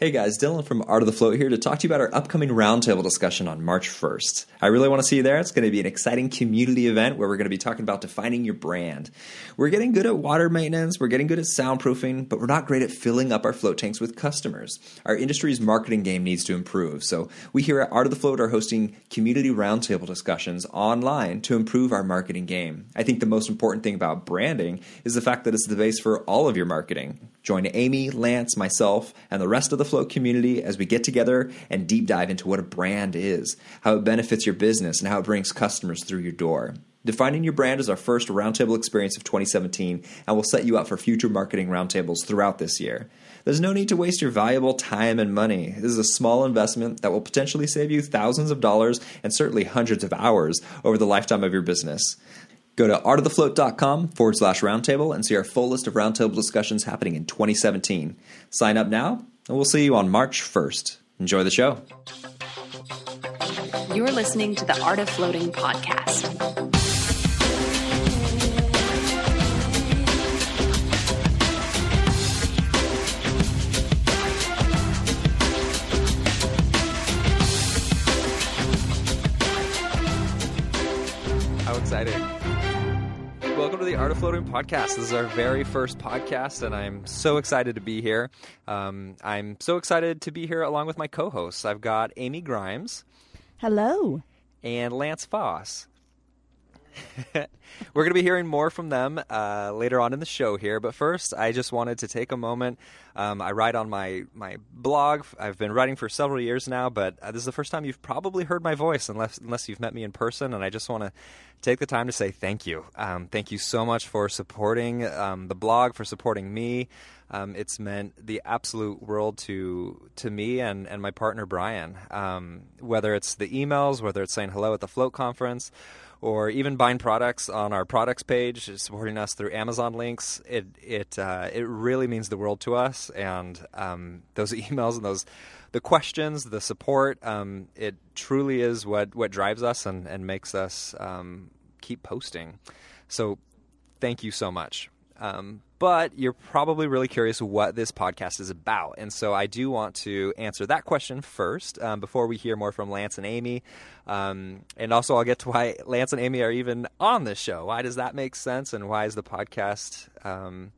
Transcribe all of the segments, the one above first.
Hey guys, Dylan from Art of the Float here to talk to you about our upcoming roundtable discussion on March 1st. I really want to see you there. It's going to be an exciting community event where we're going to be talking about defining your brand. We're getting good at water maintenance, we're getting good at soundproofing, but we're not great at filling up our float tanks with customers. Our industry's marketing game needs to improve. So, we here at Art of the Float are hosting community roundtable discussions online to improve our marketing game. I think the most important thing about branding is the fact that it's the base for all of your marketing. Join Amy, Lance, myself, and the rest of the Float community as we get together and deep dive into what a brand is, how it benefits your business, and how it brings customers through your door. Defining your brand is our first roundtable experience of 2017, and we'll set you up for future marketing roundtables throughout this year. There's no need to waste your valuable time and money. This is a small investment that will potentially save you thousands of dollars and certainly hundreds of hours over the lifetime of your business. Go to artofthefloat.com forward slash roundtable and see our full list of roundtable discussions happening in 2017. Sign up now, and we'll see you on March 1st. Enjoy the show. You're listening to the Art of Floating podcast. How Art of Floating podcast. This is our very first podcast, and I'm so excited to be here. Um, I'm so excited to be here along with my co hosts. I've got Amy Grimes Hello. and Lance Foss. We're going to be hearing more from them uh, later on in the show here, but first, I just wanted to take a moment. Um, I write on my, my blog. I've been writing for several years now, but uh, this is the first time you've probably heard my voice, unless unless you've met me in person. And I just want to take the time to say thank you. Um, thank you so much for supporting um, the blog, for supporting me. Um, it's meant the absolute world to to me and, and my partner Brian. Um, whether it's the emails, whether it's saying hello at the float conference, or even buying products on our products page, supporting us through Amazon links. It it uh, it really means the world to us. And um, those emails and those the questions, the support, um, it truly is what what drives us and and makes us um, keep posting. So thank you so much. Um, but you're probably really curious what this podcast is about. And so I do want to answer that question first um, before we hear more from Lance and Amy. Um, and also, I'll get to why Lance and Amy are even on this show. Why does that make sense? And why is the podcast. Um,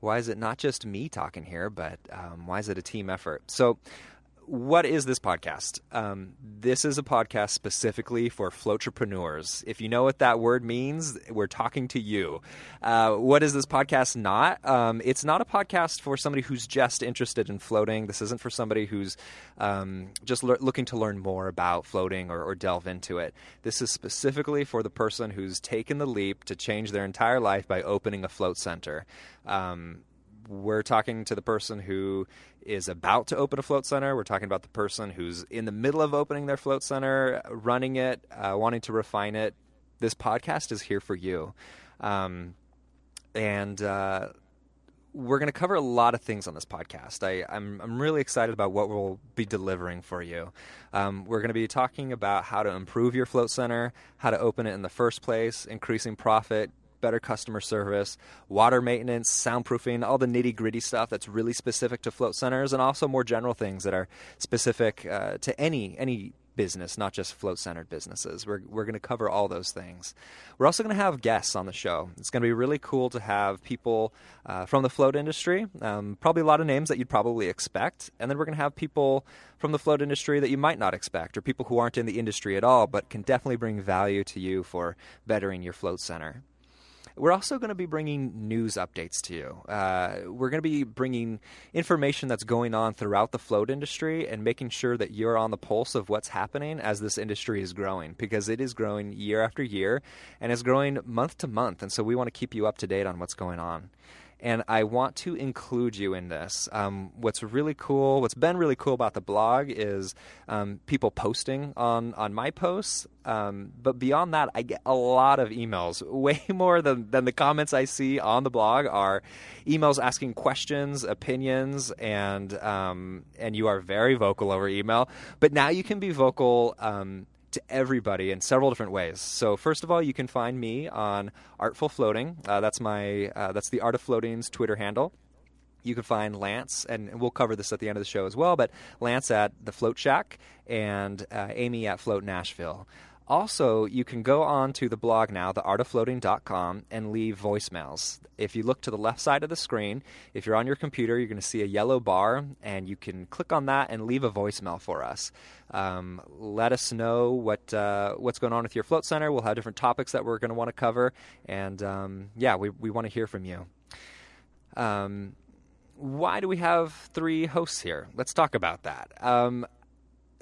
why is it not just me talking here, but um, why is it a team effort? So, what is this podcast? Um, this is a podcast specifically for floatrepreneurs. If you know what that word means, we're talking to you. Uh, what is this podcast not? Um, it's not a podcast for somebody who's just interested in floating. This isn't for somebody who's um, just le- looking to learn more about floating or, or delve into it. This is specifically for the person who's taken the leap to change their entire life by opening a float center. Um, we're talking to the person who is about to open a float center. We're talking about the person who's in the middle of opening their float center, running it, uh, wanting to refine it. This podcast is here for you. Um, and uh, we're going to cover a lot of things on this podcast. I, am I'm, I'm really excited about what we'll be delivering for you. Um, we're going to be talking about how to improve your float center, how to open it in the first place, increasing profit, better customer service, water maintenance, soundproofing, all the nitty gritty stuff that's really specific to float centers, and also more general things that are specific uh, to any any business, not just float centered businesses. We're, we're going to cover all those things. We're also going to have guests on the show. It's going to be really cool to have people uh, from the float industry, um, probably a lot of names that you'd probably expect. And then we're going to have people from the float industry that you might not expect, or people who aren't in the industry at all, but can definitely bring value to you for bettering your float center. We're also going to be bringing news updates to you. Uh, we're going to be bringing information that's going on throughout the float industry and making sure that you're on the pulse of what's happening as this industry is growing because it is growing year after year and is growing month to month. And so we want to keep you up to date on what's going on and I want to include you in this. Um, what's really cool, what's been really cool about the blog is um, people posting on on my posts. Um, but beyond that, I get a lot of emails. Way more than than the comments I see on the blog are emails asking questions, opinions, and um, and you are very vocal over email. But now you can be vocal um, to everybody in several different ways. So first of all, you can find me on Artful Floating. Uh, that's my uh, that's the Art of Floating's Twitter handle. you can find Lance, and we'll cover this at the end of the show as well, but Lance at the Float Shack and uh, Amy at Float Nashville. Also, you can go on to the blog now, theartoffloating.com, and leave voicemails. If you look to the left side of the screen, if you're on your computer, you're going to see a yellow bar, and you can click on that and leave a voicemail for us. Um, let us know what uh, what's going on with your float center. We'll have different topics that we're going to want to cover, and um, yeah, we we want to hear from you. Um, why do we have three hosts here? Let's talk about that. Um,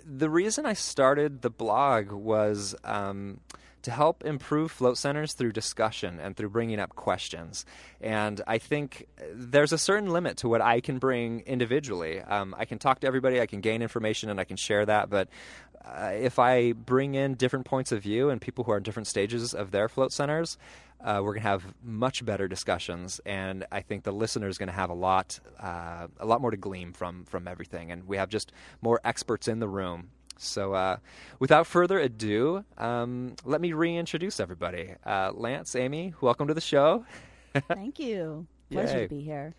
the reason I started the blog was um, to help improve float centers through discussion and through bringing up questions. And I think there's a certain limit to what I can bring individually. Um, I can talk to everybody, I can gain information, and I can share that. But uh, if I bring in different points of view and people who are in different stages of their float centers, uh, we're going to have much better discussions, and I think the listener is going to have a lot, uh, a lot more to glean from from everything. And we have just more experts in the room. So, uh, without further ado, um, let me reintroduce everybody. Uh, Lance, Amy, welcome to the show. Thank you. Pleasure Yay. to be here.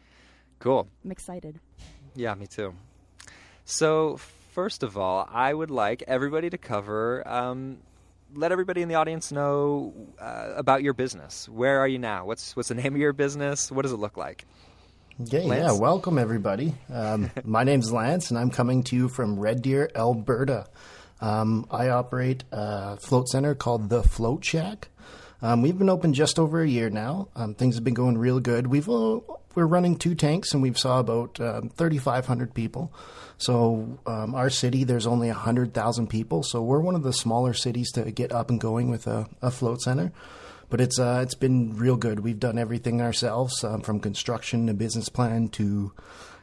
Cool. I'm excited. Yeah, me too. So, first of all, I would like everybody to cover. Um, let everybody in the audience know uh, about your business. Where are you now? What's what's the name of your business? What does it look like? Lance? yeah, welcome everybody. Um, my name's Lance, and I'm coming to you from Red Deer, Alberta. Um, I operate a float center called the Float Shack. Um, we've been open just over a year now. Um, things have been going real good. We've uh, we're running two tanks, and we've saw about um, 3,500 people. So um, our city, there's only 100,000 people, so we're one of the smaller cities to get up and going with a, a float center but it's uh, it's been real good. We've done everything ourselves, um, from construction to business plan to,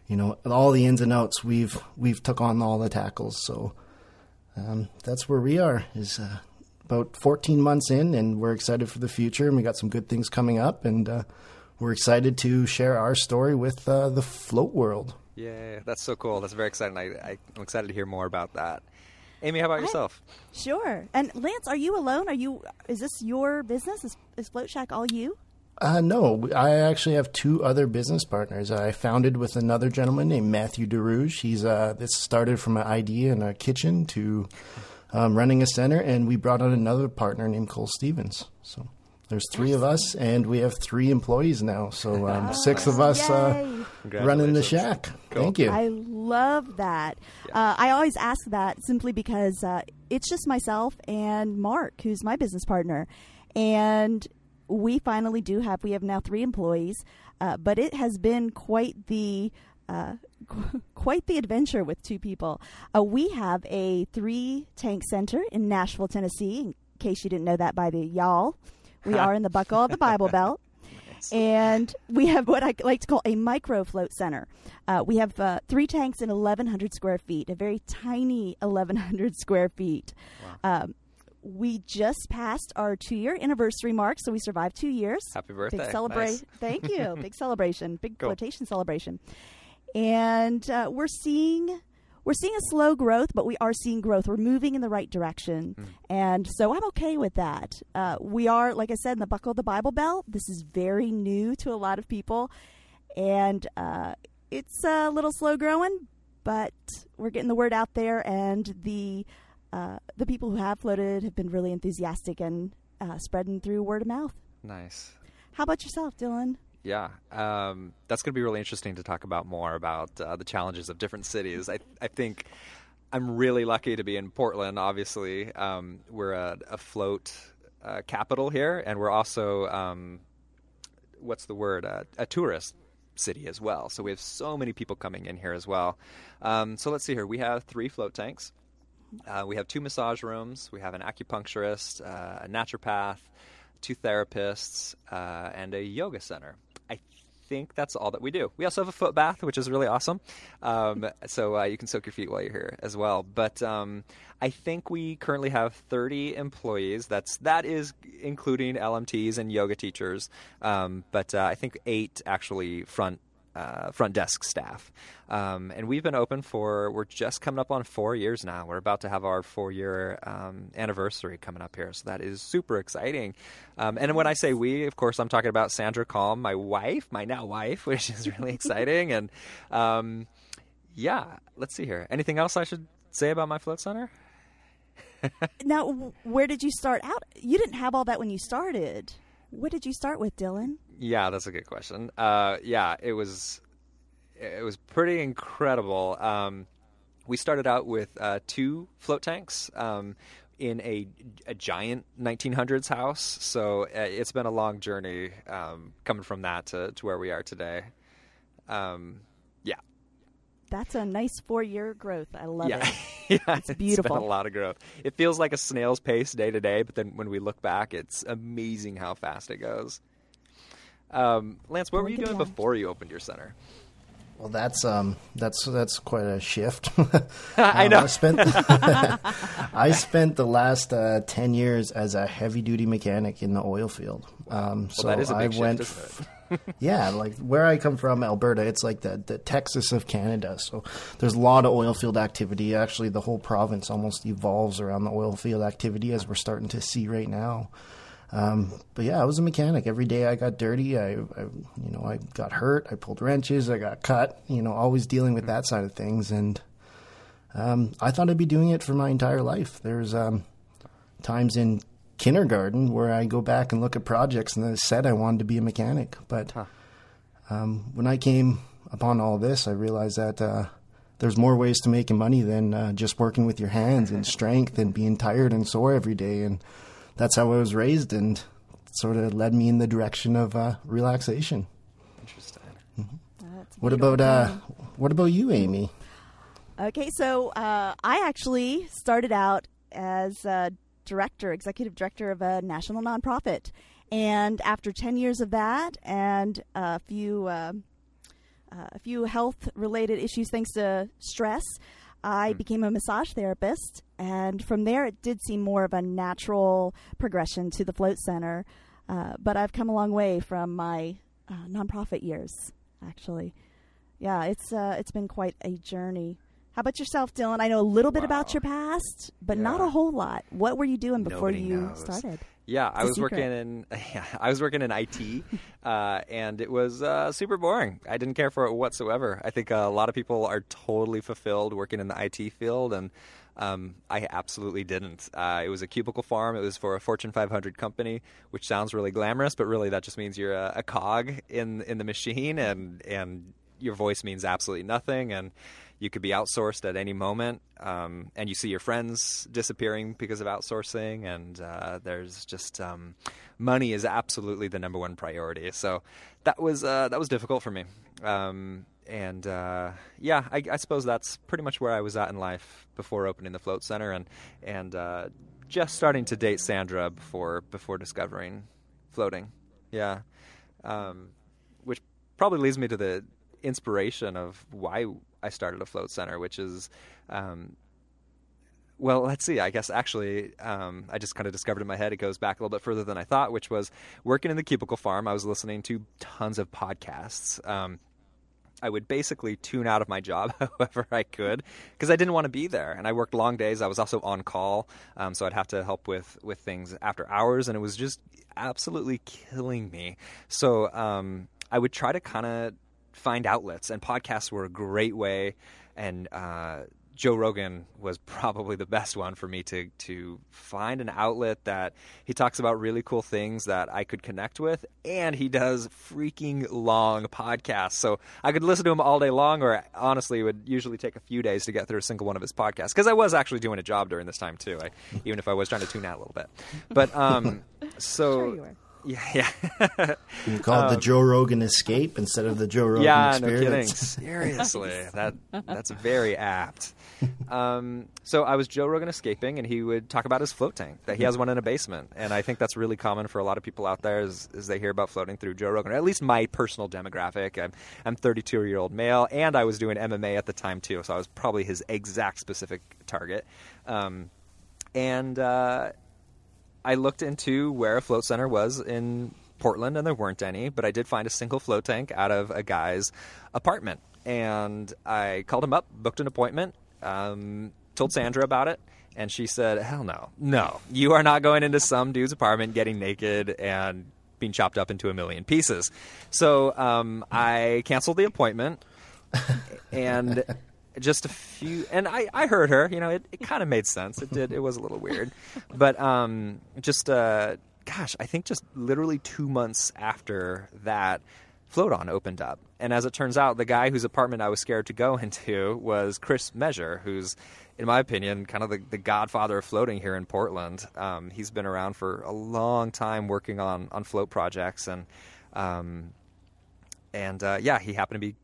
you know, all the ins and outs. We've we've took on all the tackles. So um, that's where we are. Is uh, about 14 months in, and we're excited for the future. And we got some good things coming up, and uh, we're excited to share our story with uh, the float world. Yeah, that's so cool. That's very exciting. I, I, I'm excited to hear more about that. Amy, how about yourself? Sure. And Lance, are you alone? Are you? Is this your business? Is, is Float Shack all you? Uh, no, I actually have two other business partners. I founded with another gentleman named Matthew DeRouge. He's uh, this started from an idea in a kitchen to um, running a center, and we brought on another partner named Cole Stevens. So there's three of us, and we have three employees now. So um, six of us uh, running the shack. Cool. Thank you. I love that. Uh, I always ask that simply because uh, it's just myself and Mark, who's my business partner, and we finally do have. We have now three employees, uh, but it has been quite the. Uh, quite the adventure with two people. Uh, we have a three tank center in Nashville, Tennessee. In case you didn't know that by the y'all, we are in the buckle of the Bible Belt and we have what I like to call a micro float center. Uh, we have uh, three tanks in 1,100 square feet, a very tiny 1,100 square feet. Um, we just passed our two year anniversary mark, so we survived two years. Happy birthday. Big celebration. Nice. Thank you. Big celebration. Big Cool. flotation celebration. And uh, we're seeing we're seeing a slow growth, but we are seeing growth. We're moving in the right direction, Mm. and so I'm okay with that. Uh, we are, like I said, in the buckle of the Bible Belt. This is very new to a lot of people, and uh, it's a little slow growing, but we're getting the word out there, and the uh, the people who have floated have been really enthusiastic and uh, spreading through word of mouth. Nice. How about yourself, Dylan? Yeah, um, that's going to be really interesting to talk about more about uh, the challenges of different cities. I, I think I'm really lucky to be in Portland. Obviously, um, we're a, float uh, capital here, and we're also um, what's the word? Uh, a tourist city as well. So we have so many people coming in here as well. Um, so let's see here. We have three float tanks. Uh, we have two massage rooms. We have an acupuncturist, uh, a naturopath, two therapists, uh, and a yoga center. Think that's all that we do. We also have a foot bath, which is really awesome. Um, so uh, you can soak your feet while you're here as well. But um, I think we currently have 30 employees. That's that is including LMTs and yoga teachers. Um, but uh, I think eight actually front uh, front desk staff. Um, and we've been open for, we're just coming up on four years now. We're about to have our four year um, anniversary coming up here. So that is super exciting. Um, and when I say we, of course, I'm talking about Sandra Calm, my wife, my now wife, which is really exciting. And um, yeah, let's see here. Anything else I should say about my float center? now, where did you start out? You didn't have all that when you started. What did you start with, Dylan? Yeah, that's a good question. Uh, yeah, it was it was pretty incredible. Um, we started out with uh, two float tanks um, in a, a, giant 1900s house, so uh, it's been a long journey um, coming from that to, to where we are today. Um, yeah, that's a nice four year growth. I love yeah. it. yeah, it's beautiful. It's a lot of growth. It feels like a snail's pace day to day, but then when we look back, it's amazing how fast it goes. Um, Lance, what were you doing before you opened your center? Well, that's um, that's that's quite a shift. I know. Um, I spent I spent the last uh, ten years as a heavy duty mechanic in the oil field. Um, well, so that is a big I went. Shift, yeah, like where I come from, Alberta, it's like the the Texas of Canada. So there's a lot of oil field activity. Actually, the whole province almost evolves around the oil field activity, as we're starting to see right now. Um, but yeah, I was a mechanic. Every day I got dirty. I, I, you know, I got hurt. I pulled wrenches. I got cut. You know, always dealing with that side of things. And um, I thought I'd be doing it for my entire life. There's um, times in kindergarten where I go back and look at projects and I said I wanted to be a mechanic. But huh. um, when I came upon all this, I realized that uh, there's more ways to making money than uh, just working with your hands and strength and being tired and sore every day. And that's how I was raised, and sort of led me in the direction of uh, relaxation. Interesting. Mm-hmm. What about uh, what about you, Amy? Okay, so uh, I actually started out as a director, executive director of a national nonprofit. And after 10 years of that and a few, uh, uh, a few health related issues thanks to stress, I mm. became a massage therapist. And from there, it did seem more of a natural progression to the Float Center. Uh, but I've come a long way from my uh, nonprofit years, actually. Yeah, it's uh, it's been quite a journey. How about yourself, Dylan? I know a little bit about your past, but yeah. not a whole lot. What were you doing before Nobody you knows. started? Yeah, it's I was working in yeah, I was working in IT, uh, and it was uh, super boring. I didn't care for it whatsoever. I think uh, a lot of people are totally fulfilled working in the IT field, and um, I absolutely didn't. Uh, it was a cubicle farm. It was for a Fortune 500 company, which sounds really glamorous, but really that just means you're a, a cog in in the machine, and and your voice means absolutely nothing, and you could be outsourced at any moment, um, and you see your friends disappearing because of outsourcing, and uh, there's just um, money is absolutely the number one priority. So that was uh, that was difficult for me, um, and uh, yeah, I, I, suppose that's pretty much where I was at in life before opening the Float Center, and and uh, just starting to date Sandra before before discovering floating. Yeah, um, which probably leads me to the inspiration of why I started a float center, which is, um, well, let's see. I guess actually, um, I just kind of discovered in my head it goes back a little bit further than I thought, which was working in the cubicle farm. I was listening to tons of podcasts. I would basically tune out of my job however I could because I didn't want to be there, and I worked long days. I was also on call, um, so I'd have to help with with things after hours, and it was just absolutely killing me. So um, I would try to kind of find outlets, and podcasts were a great way. And uh, Joe Rogan was probably the best one for me to to find an outlet that he talks about really cool things that I could connect with, and he does freaking long podcasts. So I could listen to him all day long, or honestly, it would usually take a few days to get through a single one of his podcasts because I was actually doing a job during this time too. I, even if I was trying to tune out a little bit, but um, so. Sure yeah, yeah. you call it um, the Joe Rogan escape instead of the Joe Rogan yeah, experience. no kidding. Seriously, that that's very apt. Um, so I was Joe Rogan escaping, and he would talk about his float tank that he has one in a basement, and I think that's really common for a lot of people out there is, is they hear about floating through Joe Rogan, or at least my personal demographic. I'm I'm 32 year old male, and I was doing MMA at the time too, so I was probably his exact specific target. Um, and uh, I looked into where a float center was in Portland, and there weren't any, but I did find a single float tank out of a guy's apartment. And I called him up, booked an appointment, um, told Sandra about it, and she said, Hell no, no, you are not going into some dude's apartment getting naked and being chopped up into a million pieces. So um, I canceled the appointment and just a few and I, I heard her you know it, it kind of made sense. It did it was a little weird. But um just uh gosh i think just literally two months after that float on opened up. And as it turns out the guy whose apartment i was scared to go into was chris messer who's in my opinion kind of the, the godfather of floating here in portland. Um, he's been around for a long time working on on float projects and um, and uh, yeah he happened to be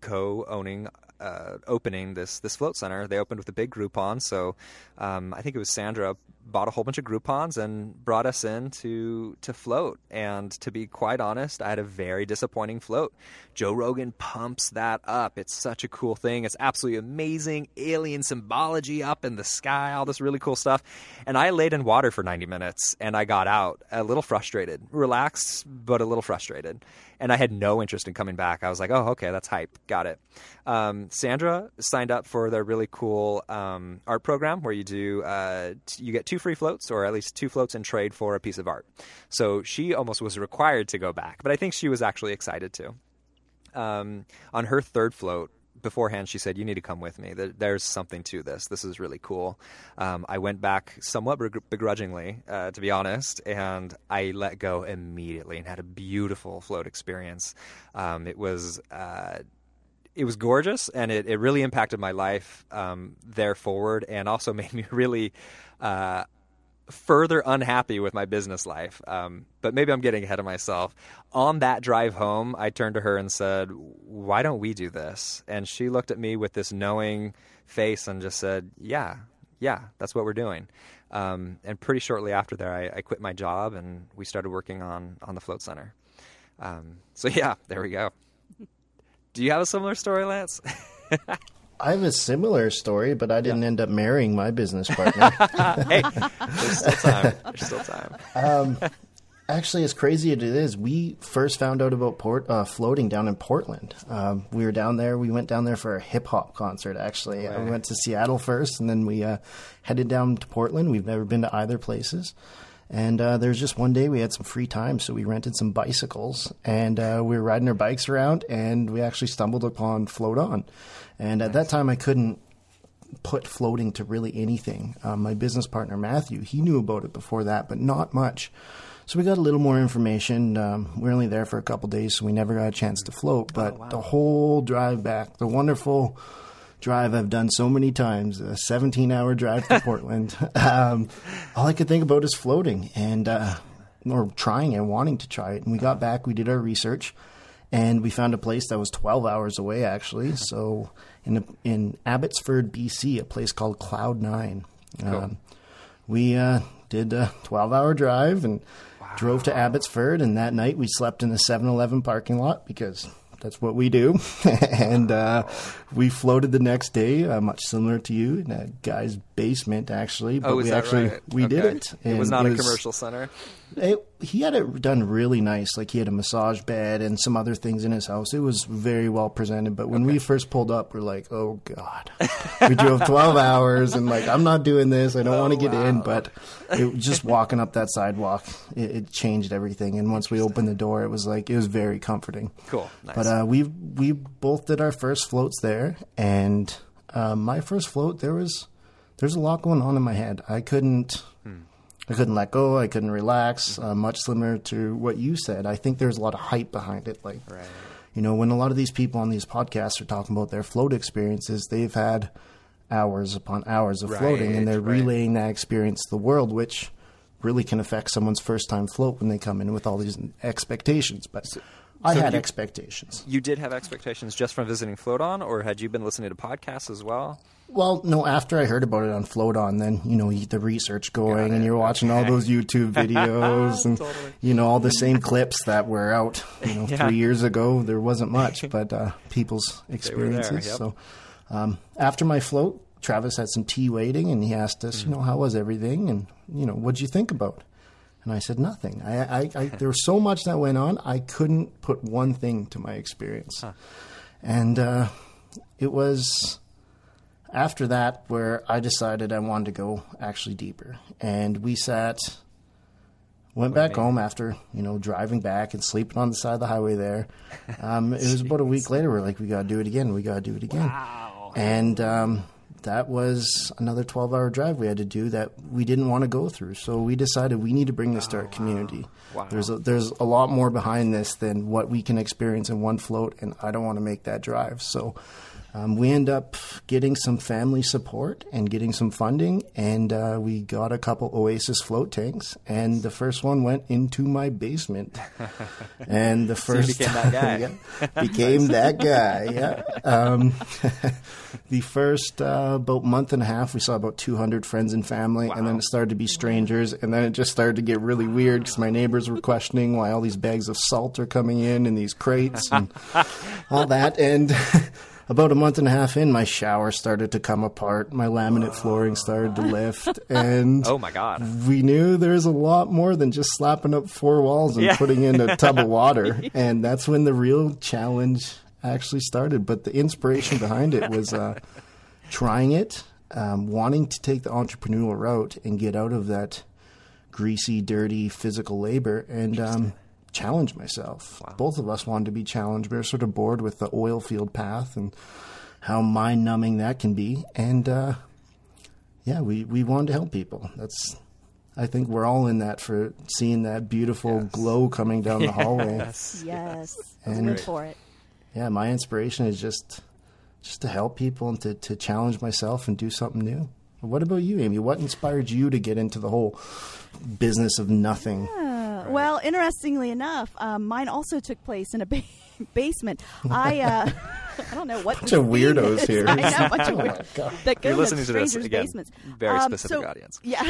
co-owning uh, opening this this float center. They opened with a big Groupon, so um, I think it was Sandra bought a whole bunch of Groupons and brought us in to to float. And to be quite honest, I had a very disappointing float. Joe Rogan pumps that up. It's such a cool thing. It's absolutely amazing. Alien symbology up in the sky, all this really cool stuff. And I laid in water for 90 minutes and I got out a little frustrated, relaxed, but a little frustrated. And I had no interest in coming back. I was like, oh, okay, that's hype. Got it. Um, Sandra signed up for their really cool um, art program where you do uh, you get two free floats or at least two floats in trade for a piece of art. So she almost was required to go back, but I think she was actually excited to. Um, on her third float, beforehand she said you need to come with me there's something to this this is really cool um, i went back somewhat begrudgingly uh, to be honest and i let go immediately and had a beautiful float experience um, it was uh, it was gorgeous and it, it really impacted my life um, there forward and also made me really uh, further unhappy with my business life. Um, but maybe I'm getting ahead of myself. On that drive home, I turned to her and said, Why don't we do this? And she looked at me with this knowing face and just said, Yeah, yeah, that's what we're doing. Um, and pretty shortly after there, I, I, quit my job and we started working on, on the Float Center. Um, so, yeah, there we go. Do you have a similar story, Lance? I have a similar story, but I didn't yeah. end up marrying my business partner. hey, there's still time. There's still time. Um, actually, as crazy as it is, we first found out about port, uh, floating down in Portland. Um, we were down there. We went down there for a hip hop concert. Actually, right. we went to Seattle first, and then we uh, headed down to Portland. We've never been to either places. And uh, there was just one day we had some free time, so we rented some bicycles and uh, we were riding our bikes around, and we actually stumbled upon Float On. And at that time, I couldn't put floating to really anything. Um, my business partner Matthew, he knew about it before that, but not much. So we got a little more information. Um, we were only there for a couple days, so we never got a chance to float. But oh, wow. the whole drive back, the wonderful drive I've done so many times, a 17 hour drive to Portland, um, all I could think about is floating and, uh, or trying and wanting to try it. And we got back, we did our research, and we found a place that was 12 hours away, actually. So in, in Abbotsford, BC, a place called Cloud Nine. Cool. Um, we uh, did a 12 hour drive and wow. drove to Abbotsford. And that night we slept in a 7 Eleven parking lot because that's what we do. and uh, we floated the next day, uh, much similar to you, in a guy's basement, actually. But oh, we actually right? we okay. did it. it was not it a was, commercial center. It, he had it done really nice. Like he had a massage bed and some other things in his house. It was very well presented. But when okay. we first pulled up, we're like, oh god, we drove twelve hours, and like I'm not doing this. I don't oh, want to get wow. in. But it, just walking up that sidewalk, it, it, changed everything. And once we opened the door, it was like it was very comforting. Cool. Nice. But uh, we we both did our first floats there, and uh, my first float there was there's a lot going on in my head. I couldn't. I couldn't let go. I couldn't relax. Uh, much similar to what you said. I think there's a lot of hype behind it. Like, right. you know, when a lot of these people on these podcasts are talking about their float experiences, they've had hours upon hours of right, floating, and they're right. relaying that experience to the world, which really can affect someone's first time float when they come in with all these expectations. But so, I so had you, expectations. You did have expectations just from visiting Float On, or had you been listening to podcasts as well? Well, no. After I heard about it on Float On, then you know the research going, and you're watching all those YouTube videos, and totally. you know all the same clips that were out. You know, yeah. three years ago there wasn't much, but uh, people's experiences. There, yep. So um, after my float, Travis had some tea waiting, and he asked us, mm. you know, how was everything, and you know, what'd you think about? And I said, nothing. I, I, I there was so much that went on, I couldn't put one thing to my experience. And uh, it was after that where I decided I wanted to go actually deeper. And we sat, went back home after, you know, driving back and sleeping on the side of the highway there. Um, it was about a week later, we're like, we got to do it again. We got to do it again. Wow. And um, that was another 12 hour drive we had to do that we didn't want to go through. So we decided we need to bring this to our community. Wow. There's, a, there's a lot more behind this than what we can experience in one float, and I don't want to make that drive. So um, we end up getting some family support and getting some funding, and uh, we got a couple Oasis float tanks. And the first one went into my basement, and the first became that guy. yeah, became that guy. Yeah. Um, the first uh, about month and a half, we saw about 200 friends and family, and then it started to be strangers, and then it just started to get really weird because my neighbors were questioning why all these bags of salt are coming in and these crates and all that, and. About a month and a half in, my shower started to come apart. My laminate flooring started to lift, and Oh my god. we knew there's a lot more than just slapping up four walls and Yeah. putting in a tub of water. And that's when the real challenge actually started. But the inspiration behind it was uh, trying it, um, wanting to take the entrepreneurial route and get out of that greasy, dirty physical labor and um, challenge myself. Both of us wanted to be challenged. We were sort of bored with the oil field path and how mind numbing that can be. And uh, yeah, we, we wanted to help people. That's I think we're all in that for seeing that beautiful Yes. glow coming down the hallway. Yes. Yes, And- live for it. Yeah, my inspiration is just just to help people and to, to challenge myself and do something new. What about you, Amy? What inspired you to get into the whole business of nothing? Uh, Well, interestingly enough, um, mine also took place in a ba- basement. I uh, I don't know what Bunch of weirdos is. here. I know, a bunch of Oh weird God. that go You're listening to this strangers' again. basements. Very Um, specific so- audience. Yeah.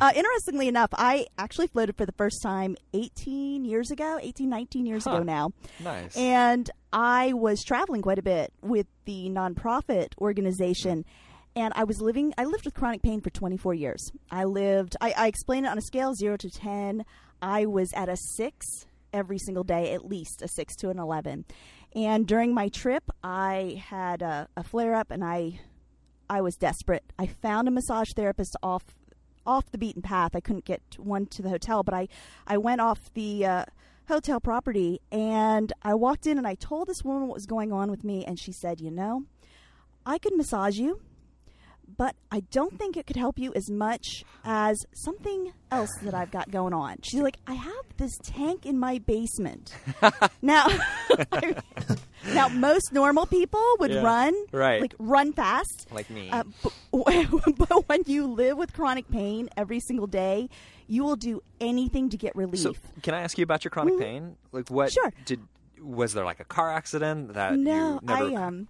uh, interestingly enough, I actually floated for the first time 18 years ago, 18, 19 years Huh. ago now. Nice. And I was traveling quite a bit with the nonprofit organization. And I was living, I lived with chronic pain for 24 years. I lived, I, I explain it on a scale zero to 10. I was at a six every single day, at least a six to an 11. And during my trip, I had a, a flare up and I, I was desperate. I found a massage therapist off off the beaten path. I couldn't get one to the hotel, but I, I went off the uh, hotel property and I walked in and I told this woman what was going on with me, and she said, You know, I could massage you, but I don't think it could help you as much as something else that I've got going on. She's like, I have this tank in my basement. now, now most normal people would Yeah. run, Right. like run fast. like me. Uh, but, but when you live with chronic pain every single day, you will do anything to get relief. so, can I ask you about your chronic Mhm. pain? Like, what Sure. did? Was there like a car accident that no, you never? I um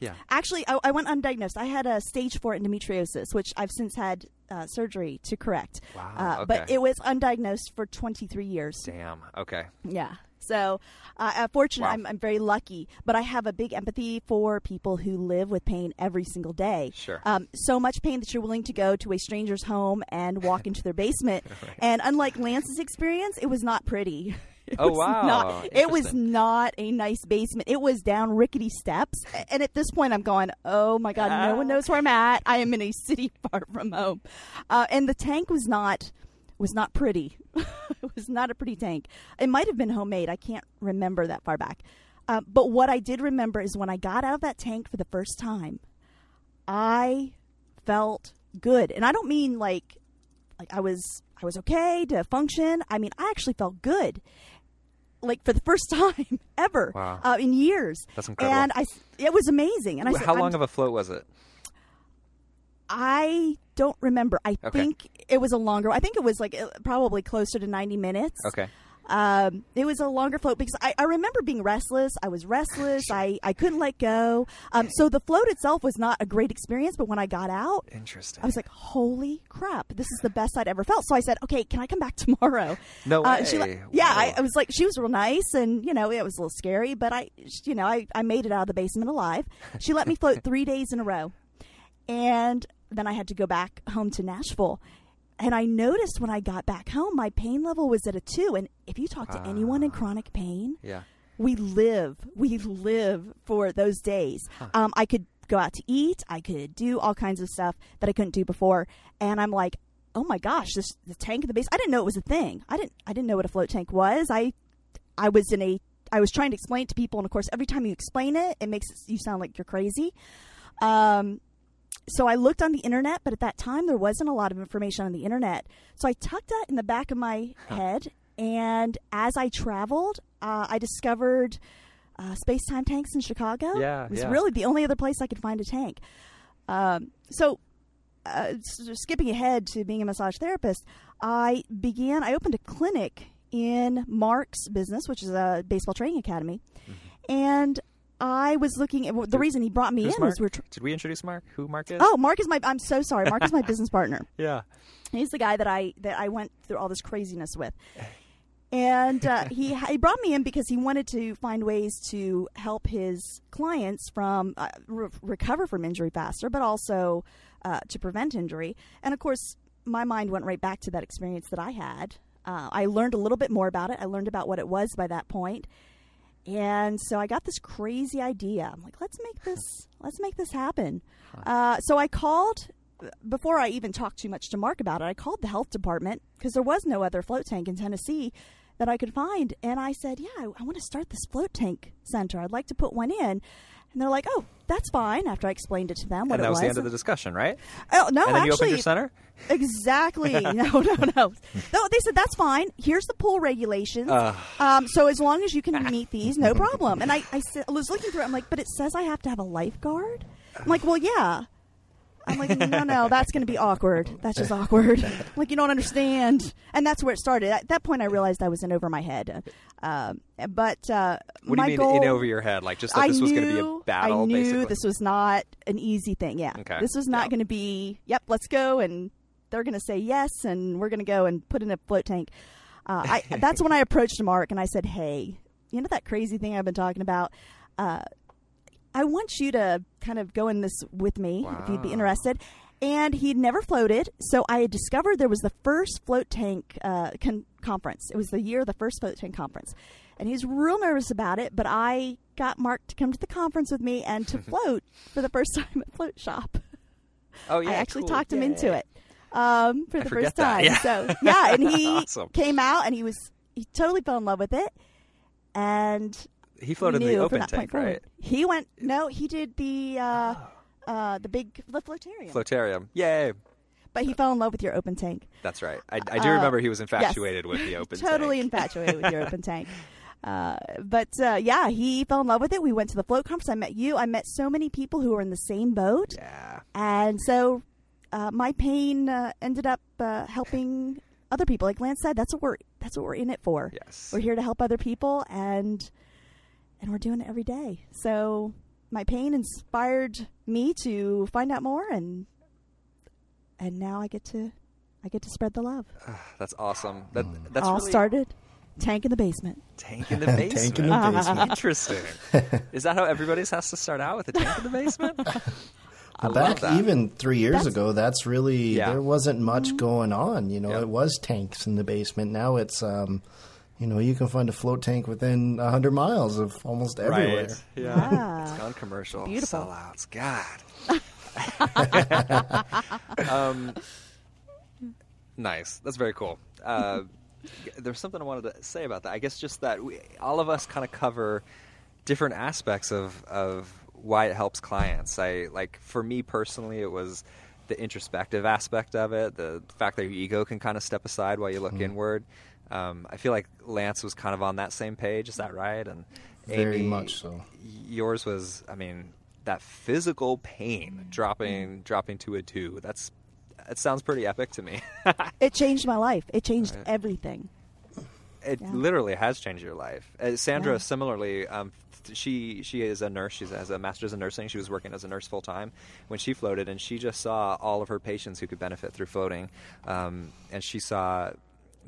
yeah. actually I, I went undiagnosed. I had a stage four endometriosis, which I've since had uh, surgery to correct. Wow, Uh, But it was undiagnosed for 23 years. Damn. Okay. Yeah. So, uh, uh, fortunate, Wow. I'm, I'm very lucky, but I have a big empathy for people who live with pain every single day. Sure. Um, so much pain that you're willing to go to a stranger's home and walk into their basement. And unlike Lance's experience, it was not pretty. It Oh, was wow. Not, it was not a nice basement. It was down rickety steps. And at this point, I'm going, oh my God, no one knows where I'm at. I am in a city far from home. Uh, and the tank was not was not pretty. it was not a pretty tank. It might have been homemade. I can't remember that far back. Uh, but what I did remember is when I got out of that tank for the first time, I felt good, and I don't mean like like I was I was okay to function. I mean I actually felt good, like for the first time ever Wow. uh, in years. That's incredible. And I it was amazing. And I said, How I'm- long of a float was it? I don't remember. I Okay. think it was a longer. I think it was like probably closer to ninety minutes. Okay. Um, it was a longer float because I, I remember being restless. I was restless. I, I couldn't let go. Um, so the float itself was not a great experience, but when I got out, Interesting. I was like, "Holy crap! This is the best I'd ever felt." So I said, "Okay, can I come back tomorrow?" No Uh, and she way. let- yeah, I, I was like, she was real nice, and you know, it was a little scary, but I, you know, I, I made it out of the basement alive. She let me float three days in a row, and then I had to go back home to Nashville. And I noticed when I got back home, my pain level was at a two. And if you talk to anyone in chronic pain, Yeah. we live, we live for those days. Um, I could go out to eat, I could do all kinds of stuff that I couldn't do before, and I'm like, oh my gosh, this the tank in the base. I didn't know it was a thing. I didn't, I didn't know what a float tank was. I, I was in a, I was trying to explain it to people, and of course, every time you explain it, it makes you sound like you're crazy. Um, so I looked on the internet, but at that time there wasn't a lot of information on the internet. So I tucked that in the back of my head, and as I traveled, uh, I discovered uh, space time tanks in Chicago. Yeah, it was yeah. really the only other place I could find a tank. Um, so, uh, skipping ahead to being a massage therapist, I began. I opened a clinic in Mark's business, which is a baseball training academy, and I was looking at the reason he brought me in Mark? was we're. Tr- Did we introduce Mark? Who Mark is? Oh, Mark is my. I'm so sorry. Mark is my business partner. yeah. He's the guy that I that I went through all this craziness with, and uh, he he brought me in because he wanted to find ways to help his clients from uh, re- recover from injury faster, but also uh, to prevent injury. And of course, my mind went right back to that experience that I had. Uh, I learned a little bit more about it. I learned about what it was by that point. And so I got this crazy idea. I'm like, let's make this, let's make this happen. Uh, so I called before I even talked too much to Mark about it. I called the health department because there was no other float tank in Tennessee that I could find, and I said, "Yeah, I, I want to start this float tank center. I'd like to put one in." And they're like, "Oh, that's fine." After I explained it to them, what And that it was the end of the discussion, right? Oh no, and then you actually, opened your center? Exactly. No, no, no. No, they said that's fine. Here's the pool regulations. Ugh. um, so as long as you can meet these, no problem. And I, I, said, I was looking through. it. I'm like, but it says I have to have a lifeguard. I'm like, well, yeah. I'm like, no, no, that's going to be awkward. That's just awkward. like you don't understand. And that's where it started. At that point, I realized I was in over my head. Um, but uh, What do you mean goal, in over your head? Like just that I this was going to be a battle, I knew basically? this was not an easy thing. Yeah, Okay. this was not Yeah. going to be. Yep, let's go, and they're going to say yes, and we're going to go and put in a float tank. Uh, I, that's when I approached Mark and I said, "Hey, you know that crazy thing I've been talking about? Uh, I want you to kind of go in this with me if you'd be interested." And he'd never floated, so I had discovered there was the first float tank uh, con- conference. It was the year of the first float tank conference, and he was real nervous about it. But I got Mark to come to the conference with me and to float for the first time at Float Shoppe. oh, yeah, I actually cool. talked him Yay. into it um, for I the first time. yeah. So yeah, and he Awesome. came out and he was he totally fell in love with it, and He floated the open tank, right? He went no, he did the uh, uh, the big the floatarium, Flotarium. Yay. but he fell in love with your open tank. That's right. I, I do Uh, remember he was yes. infatuated with the open tank. totally tank. infatuated with your open tank. Uh, but uh, yeah, he fell in love with it. We went to the float conference. I met you. I met so many people who were in the same boat, Yeah. and so uh, my pain uh, ended up uh, helping other people. Like Lance said, that's what we're that's what we're in it for. Yes. We're here to help other people, and and we're doing it every day. So my pain inspired me to find out more, and and now I get to I get to spread the love. That's awesome. That that's All really started tank in the basement. tank in the basement. Tank in the basement. Interesting. Is that how everybody's has to start out with a tank in the basement? I love Back that. even three years That's- ago, that's really Yeah. there wasn't much going on. You know, Yeah. it was tanks in the basement. Now it's, um, you know, you can find a float tank within hundred miles of almost everywhere. Right. Yeah. Yeah. It's gone commercial. Beautiful. Sellouts. God. um, nice. That's very cool. Uh, there's something I wanted to say about that. I guess just that we, all of us kind of cover different aspects of of why it helps clients. I like for me personally, it was the introspective aspect of it, the fact that your ego can kind of step aside while you look Mm-hmm. inward. Um, I feel like Lance was kind of on that same page. Is that right? And Very Amy, much so. Yours was, I mean, that physical pain dropping dropping to a two. That's it sounds pretty epic to me. It changed my life. It changed everything. it Yeah. literally has changed your life. Uh, Sandra, Yeah. similarly, um, th- she she is a nurse. She has a master's in nursing. She was working as a nurse full time when she floated, and she just saw all of her patients who could benefit through floating, um, and she saw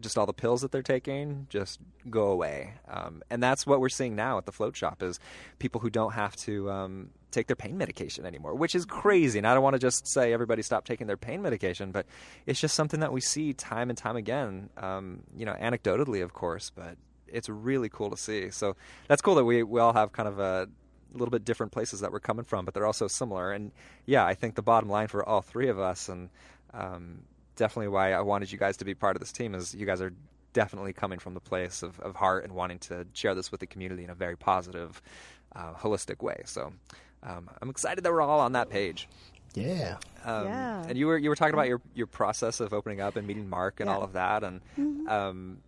just all the pills that they're taking just go away. Um, and that's what we're seeing now at the float shoppe is people who don't have to um, take their pain medication anymore, which is crazy. And I don't want to just say everybody stop taking their pain medication, but it's just something that we see time and time again. Um, you know, anecdotally, of course, but it's really cool to see. So that's cool that we we all have kind of a little bit different places that we're coming from, but they're also similar. And yeah, I think the bottom line for all three of us, and um, definitely why I wanted you guys to be part of this team, is you guys are definitely coming from the place of, of heart and wanting to share this with the community in a very positive, uh, holistic way. So um, I'm excited that we're all on that page. Yeah. Um, Yeah. And you were you were talking about your your process of opening up and meeting Mark and Yeah. all of that, and um,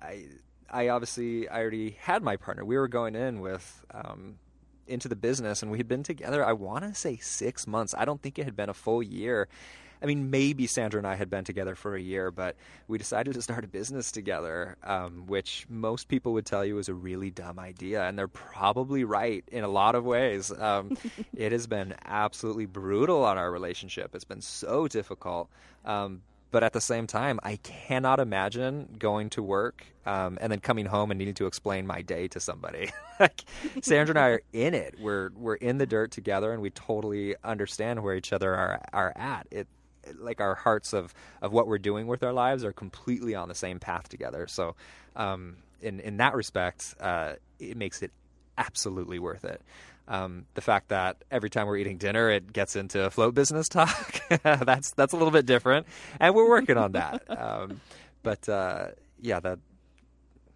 I I obviously I already had my partner. We were going in with. Um, into the business and we had been together i want to say six months i don't think it had been a full year i mean maybe sandra and i had been together for a year but we decided to start a business together um, which most people would tell you is a really dumb idea and they're probably right in a lot of ways um, it has been absolutely brutal on our relationship it's been so difficult um, but at the same time, I cannot imagine going to work um, and then coming home and needing to explain my day to somebody. like Sandra and I are in it. We're we're in the dirt together, and we totally understand where each other are are at. It like our hearts of of what we're doing with our lives are completely on the same path together. So, um, in in that respect, uh, it makes it absolutely worth it. Um, the fact that every time we're eating dinner, it gets into float business talk. that's that's a little bit different, and we're working on that. Um, but uh, yeah, that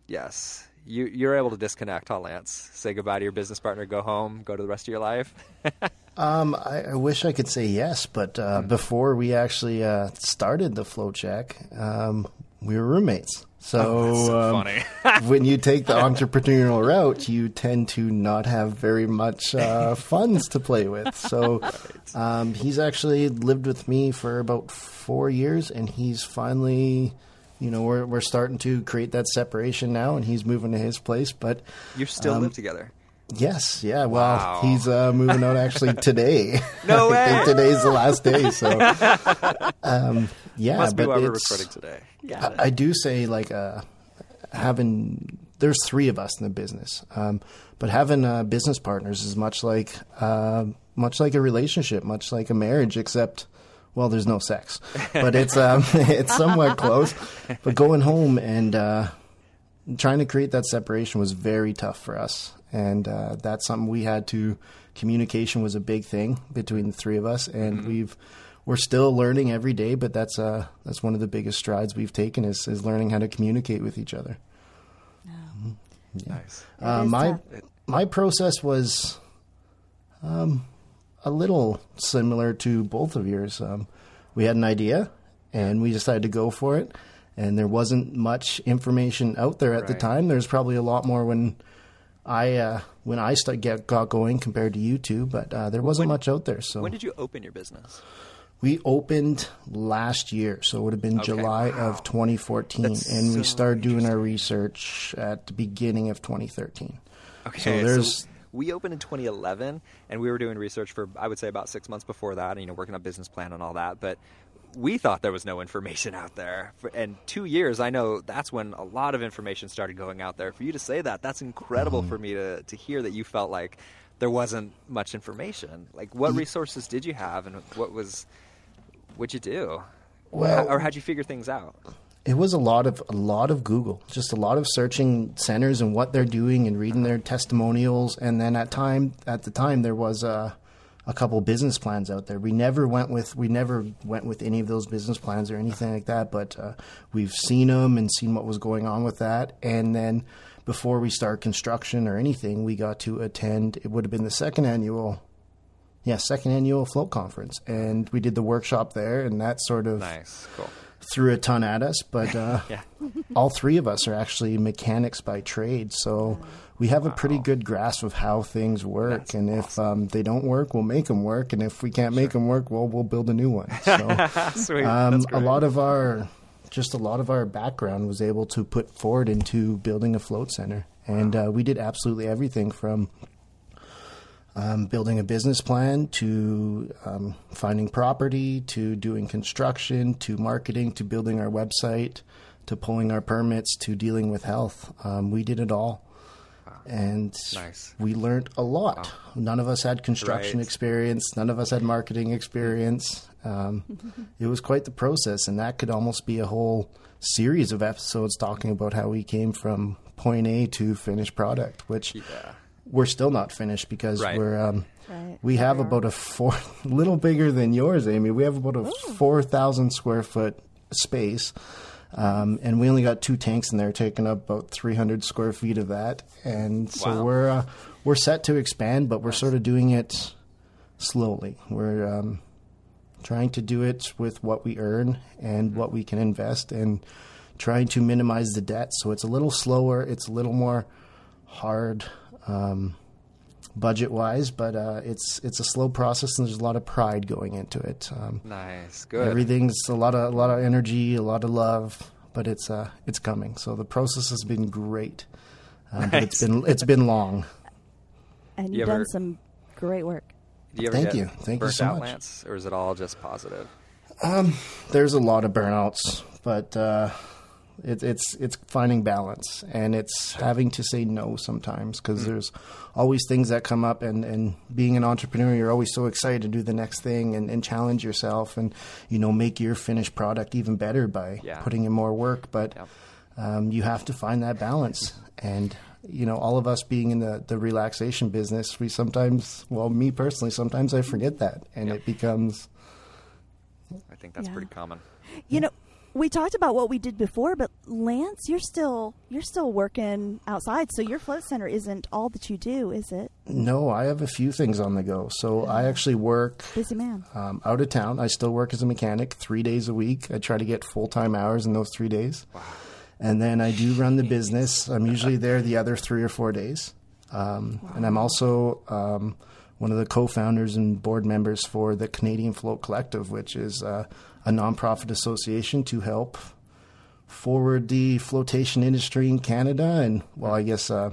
yes, you you're able to disconnect, huh, Lance? Say goodbye to your business partner, go home, go to the rest of your life. Um, I, I wish I could say yes, but uh, Hmm. before we actually uh, started the Float Shack, um, we were roommates. So, Oh, so um, funny. when you take the entrepreneurial route, you tend to not have very much uh, funds to play with. So, um, he's actually lived with me for about four years, and he's finally, you know, we're we're starting to create that separation now, and he's moving to his place. But you still live together. Yes, yeah. Well, Wow. he's uh, moving out actually today. No way. today's the last day. So, um, yeah, Must be but why we're recording today. I, I do say like uh, having there's three of us in the business, um, but having uh, business partners is much like uh, much like a relationship, much like a marriage, except. Well, there's no sex, but it's um, it's somewhat close. But going home and uh, trying to create that separation was very tough for us, and uh, that's something we had to. Communication was a big thing between the three of us, and we've we're still learning every day. But that's uh that's one of the biggest strides we've taken is is learning how to communicate with each other. Nice. Uh, my tough. my process was um, a little similar to both of yours. Um, we had an idea, and we decided to go for it. And there wasn't much information out there at the time. There's probably a lot more when I uh, when I start get got going compared to you two, but uh, there wasn't When- much out there. So When did you open your business? We opened last year, so it would have been Okay. July of 2014, That's and we started doing our research at the beginning of 2013. Okay, So there's- we opened in 2011, and we were doing research for I would say about six months before that, and you know working on business plan and all that. But we thought there was no information out there, for, and two years I know that's when a lot of information started going out there. For you to say that, that's incredible Mm-hmm. for me to to hear that you felt like there wasn't much information. Like, what resources did you have, and what was what'd you do? Well- or how'd you figure things out? It was a lot of a lot of Google, just a lot of searching centers and what they're doing and reading their testimonials. And then at time at the time there was a, a couple business plans out there. We never went with we never went with any of those business plans or anything like that. But uh, we've seen them and seen what was going on with that. And then before we start construction or anything, we got to attend. It would have been the second annual. Yeah, second annual float conference, and we did the workshop there, and that sort of Nice, cool. threw a ton at us, but uh, Yeah. all three of us are actually mechanics by trade, so we have a pretty good grasp of how things work. That's and if um, they don't work, we'll make them work, and if we can't make them work, well, we'll build a new one. So Sweet. um, a lot of our just a lot of our background was able to put forward into building a float center, and uh, we did absolutely everything from um, building a business plan to um, finding property to doing construction to marketing to building our website to pulling our permits to dealing with health. Um, we did it all. And Nice. we learned a lot. None of us had construction Right. experience. None of us had marketing experience. Um, it was quite the process, and that could almost be a whole series of episodes talking about how we came from point A to finished product, which Yeah. We're still not finished because Right. we're um, Right. we have We about a four little bigger than yours, Amy. We have about a four thousand square foot space, um, and we only got two tanks in there, taking up about three hundred square feet of that. And so Wow. we're uh, we're set to expand, but we're sort of doing it slowly. We're um, trying to do it with what we earn and what we can invest, and trying to minimize the debt. So it's a little slower. It's a little more hard. Um, budget wise, but uh, it's it's a slow process and there's a lot of pride going into it. Um, Nice. Good. everything's a lot of a lot of energy, a lot of love, but it's uh, it's coming. So the process has been great, um, but it's Nice. been it's been long. And You you've ever- done some great work. Do you Thank you. Thank you so out, much. Lance, or is it all just positive? There's a lot of burnouts, but uh, it, it's it's finding balance and it's having to say no sometimes because there's always things that come up and, and being an entrepreneur you're always so excited to do the next thing and, and challenge yourself and you know make your finished product even better by Yeah. putting in more work but Yep. um, you have to find that balance and you know all of us being in the, the relaxation business we sometimes well me personally sometimes i forget that and Yep. it becomes I think that's Yeah. pretty common. You know, we talked about what we did before, but Lance, you're still you're still working outside, so your float center isn't all that you do, is it? No, I have a few things on the go. So I actually work Busy man. um, out of town. I still work as a mechanic three days a week. I try to get full time hours in those three days. wow. And then I do run the business. I'm usually there the other three or four days. Um, And I'm also um, one of the co founders and board members for the Canadian Float Collective, which is uh, a nonprofit association to help forward the flotation industry in Canada and, well, I guess. Uh,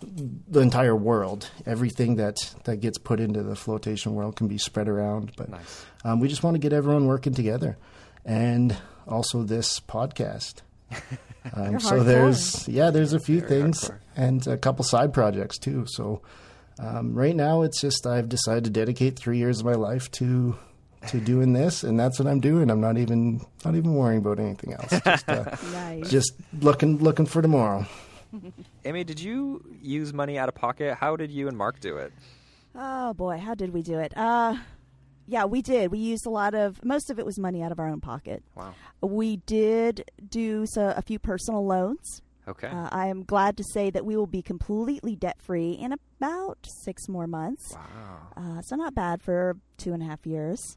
the entire world. Everything that that gets put into the flotation world can be spread around. But Nice. um, we just want to get everyone working together, and also this podcast. Um, so there's yeah, there's a few Very things hardcore. and a couple side projects too. So um, right now it's just I've decided to dedicate three years of my life to to doing this, and that's what I'm doing. I'm not even not even worrying about anything else. Just, uh, Nice. just looking looking for tomorrow. Amy, did you use money out of pocket? How did you and Mark do it? Oh boy, how did we do it? Uh yeah, we did. We used a lot of most of it was money out of our own pocket. Wow. We did do so, a few personal loans. Okay. Uh, I am glad to say that we will be completely debt free in about six more months. wow. Uh, so not bad for two and a half years.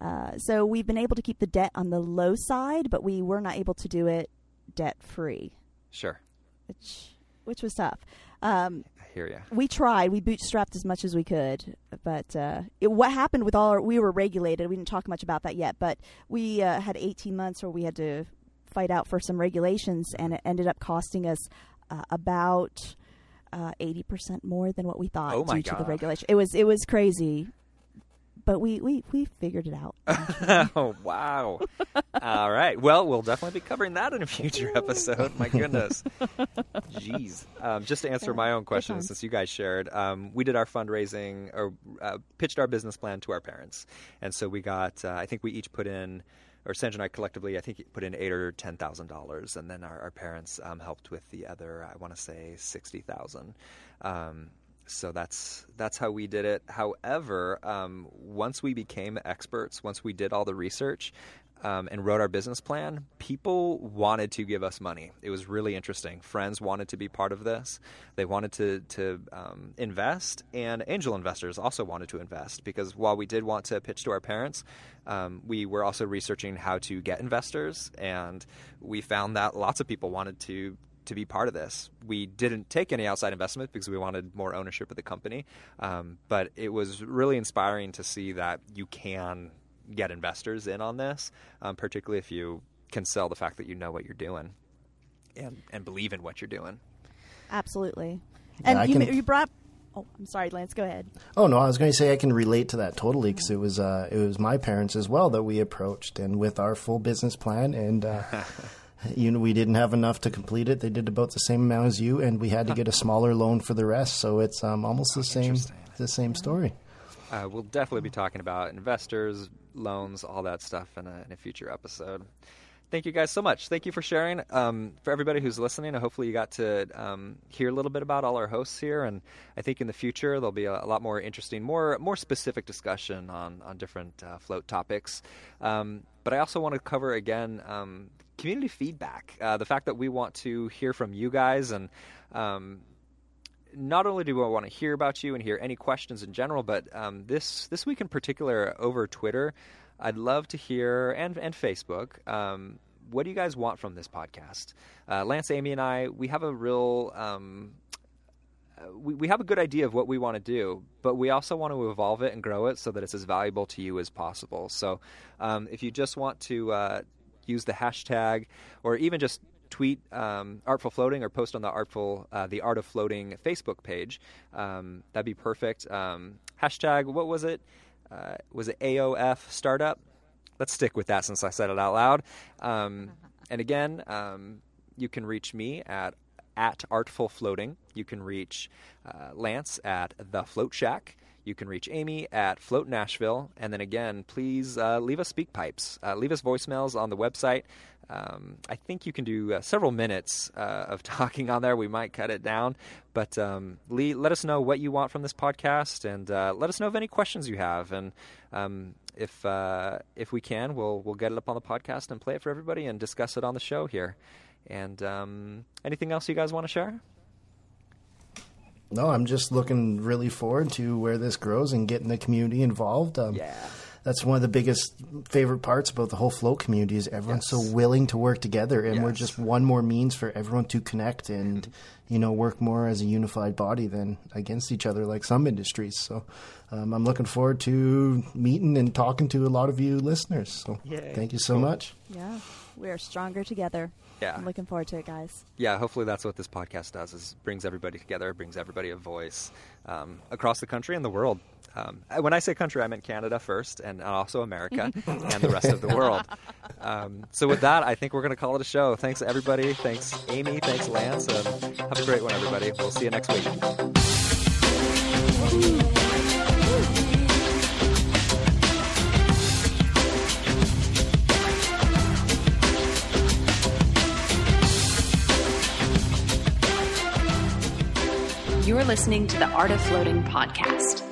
Uh, so we've been able to keep the debt on the low side, but we were not able to do it debt free, Sure. which which was tough. Um, I hear you. we tried. We bootstrapped as much as we could, but uh, it, what happened with all our, we were regulated. We didn't talk much about that yet, but we uh, had 18 months where we had to fight out for some regulations, and it ended up costing us uh, about uh, 80% more than what we thought Oh due to the regulation. It was it was crazy, but we we, we figured it out. oh wow! All right. Well, we'll definitely be covering that in a future episode. My goodness. Jeez. Um, just to answer my own question, since you guys shared, um, we did our fundraising or uh, pitched our business plan to our parents, and so we got. Uh, I think we each put in. Or Sandra and I collectively, I think, put in eight or ten thousand dollars, and then our, our parents um, helped with the other. I want to say sixty thousand. Um, so that's that's how we did it. However, um, once we became experts, once we did all the research um, and wrote our business plan, people wanted to give us money. It was really interesting. Friends wanted to be part of this. They wanted to to um, invest, and angel investors also wanted to invest because while we did want to pitch to our parents, um, we were also researching how to get investors, and we found that lots of people wanted to to be part of this. We didn't take any outside investment because we wanted more ownership of the company. Um, but it was really inspiring to see that you can get investors in on this, um, particularly if you can sell the fact that you know what you're doing and, and believe in what you're doing. Absolutely. And I you, can- you brought. Oh, I'm sorry, Lance. Go ahead. Oh no, I was going to say I can relate to that totally because it was uh, it was my parents as well that we approached, and with our full business plan, and uh, you know, we didn't have enough to complete it. They did about the same amount as you, and we had to get a smaller loan for the rest. So it's um, almost the same the same story. Uh, we'll definitely be talking about investors, loans, all that stuff in a, in a future episode. Thank you guys so much. Thank you for sharing. Um, for everybody who's listening, hopefully you got to um, hear a little bit about all our hosts here. And I think in the future there'll be a, a lot more interesting, more more specific discussion on on different uh, float topics. Um, but I also want to cover again um, community feedback. Uh, the fact that we want to hear from you guys and um, not only do I want to hear about you and hear any questions in general, but um, this this week in particular over Twitter, I'd love to hear and and Facebook. Um, what do you guys want from this podcast? Uh, Lance, Amy, and I, we have a real. Um, uh, we, we have a good idea of what we want to do, but we also want to evolve it and grow it so that it's as valuable to you as possible. So, um, if you just want to uh, use the hashtag or even just tweet um, Art of Floating or post on the Artful uh, the Art of Floating Facebook page. Um, that'd be perfect. Um, hashtag what was it? Uh, was it AOF Startup? Let's stick with that since I said it out loud. Um, and again, um, you can reach me at at Art of Floating. You can reach uh, Lance at the Float Shack. You can reach Amy at Float Nashville. And then again, please uh, leave us SpeakPipes. Uh, leave us voicemails on the website. Um, I think you can do uh, several minutes uh, of talking on there. We might cut it down, but um, Lee, let us know what you want from this podcast, and uh, let us know of any questions you have. And um, if uh, if we can, we'll we'll get it up on the podcast and play it for everybody and discuss it on the show here. And um, anything else you guys want to share? No, I'm just looking really forward to where this grows and getting the community involved. Um, yeah that's one of the biggest favorite parts about the whole float community is everyone's yes. so willing to work together and yes. we're just one more means for everyone to connect and you know work more as a unified body than against each other like some industries so um, i'm looking forward to meeting and talking to a lot of you listeners so Yay. thank you so cool. much yeah we are stronger together yeah. I'm looking forward to it, guys. Yeah, hopefully that's what this podcast does is brings everybody together, brings everybody a voice um, across the country and the world. Um, when I say country, I meant Canada first, and also America, and the rest of the world. Um, so with that, I think we're going to call it a show. Thanks everybody. Thanks Amy. Thanks Lance. And have a great one, everybody. We'll see you next week. You are listening to the Art of Floating podcast.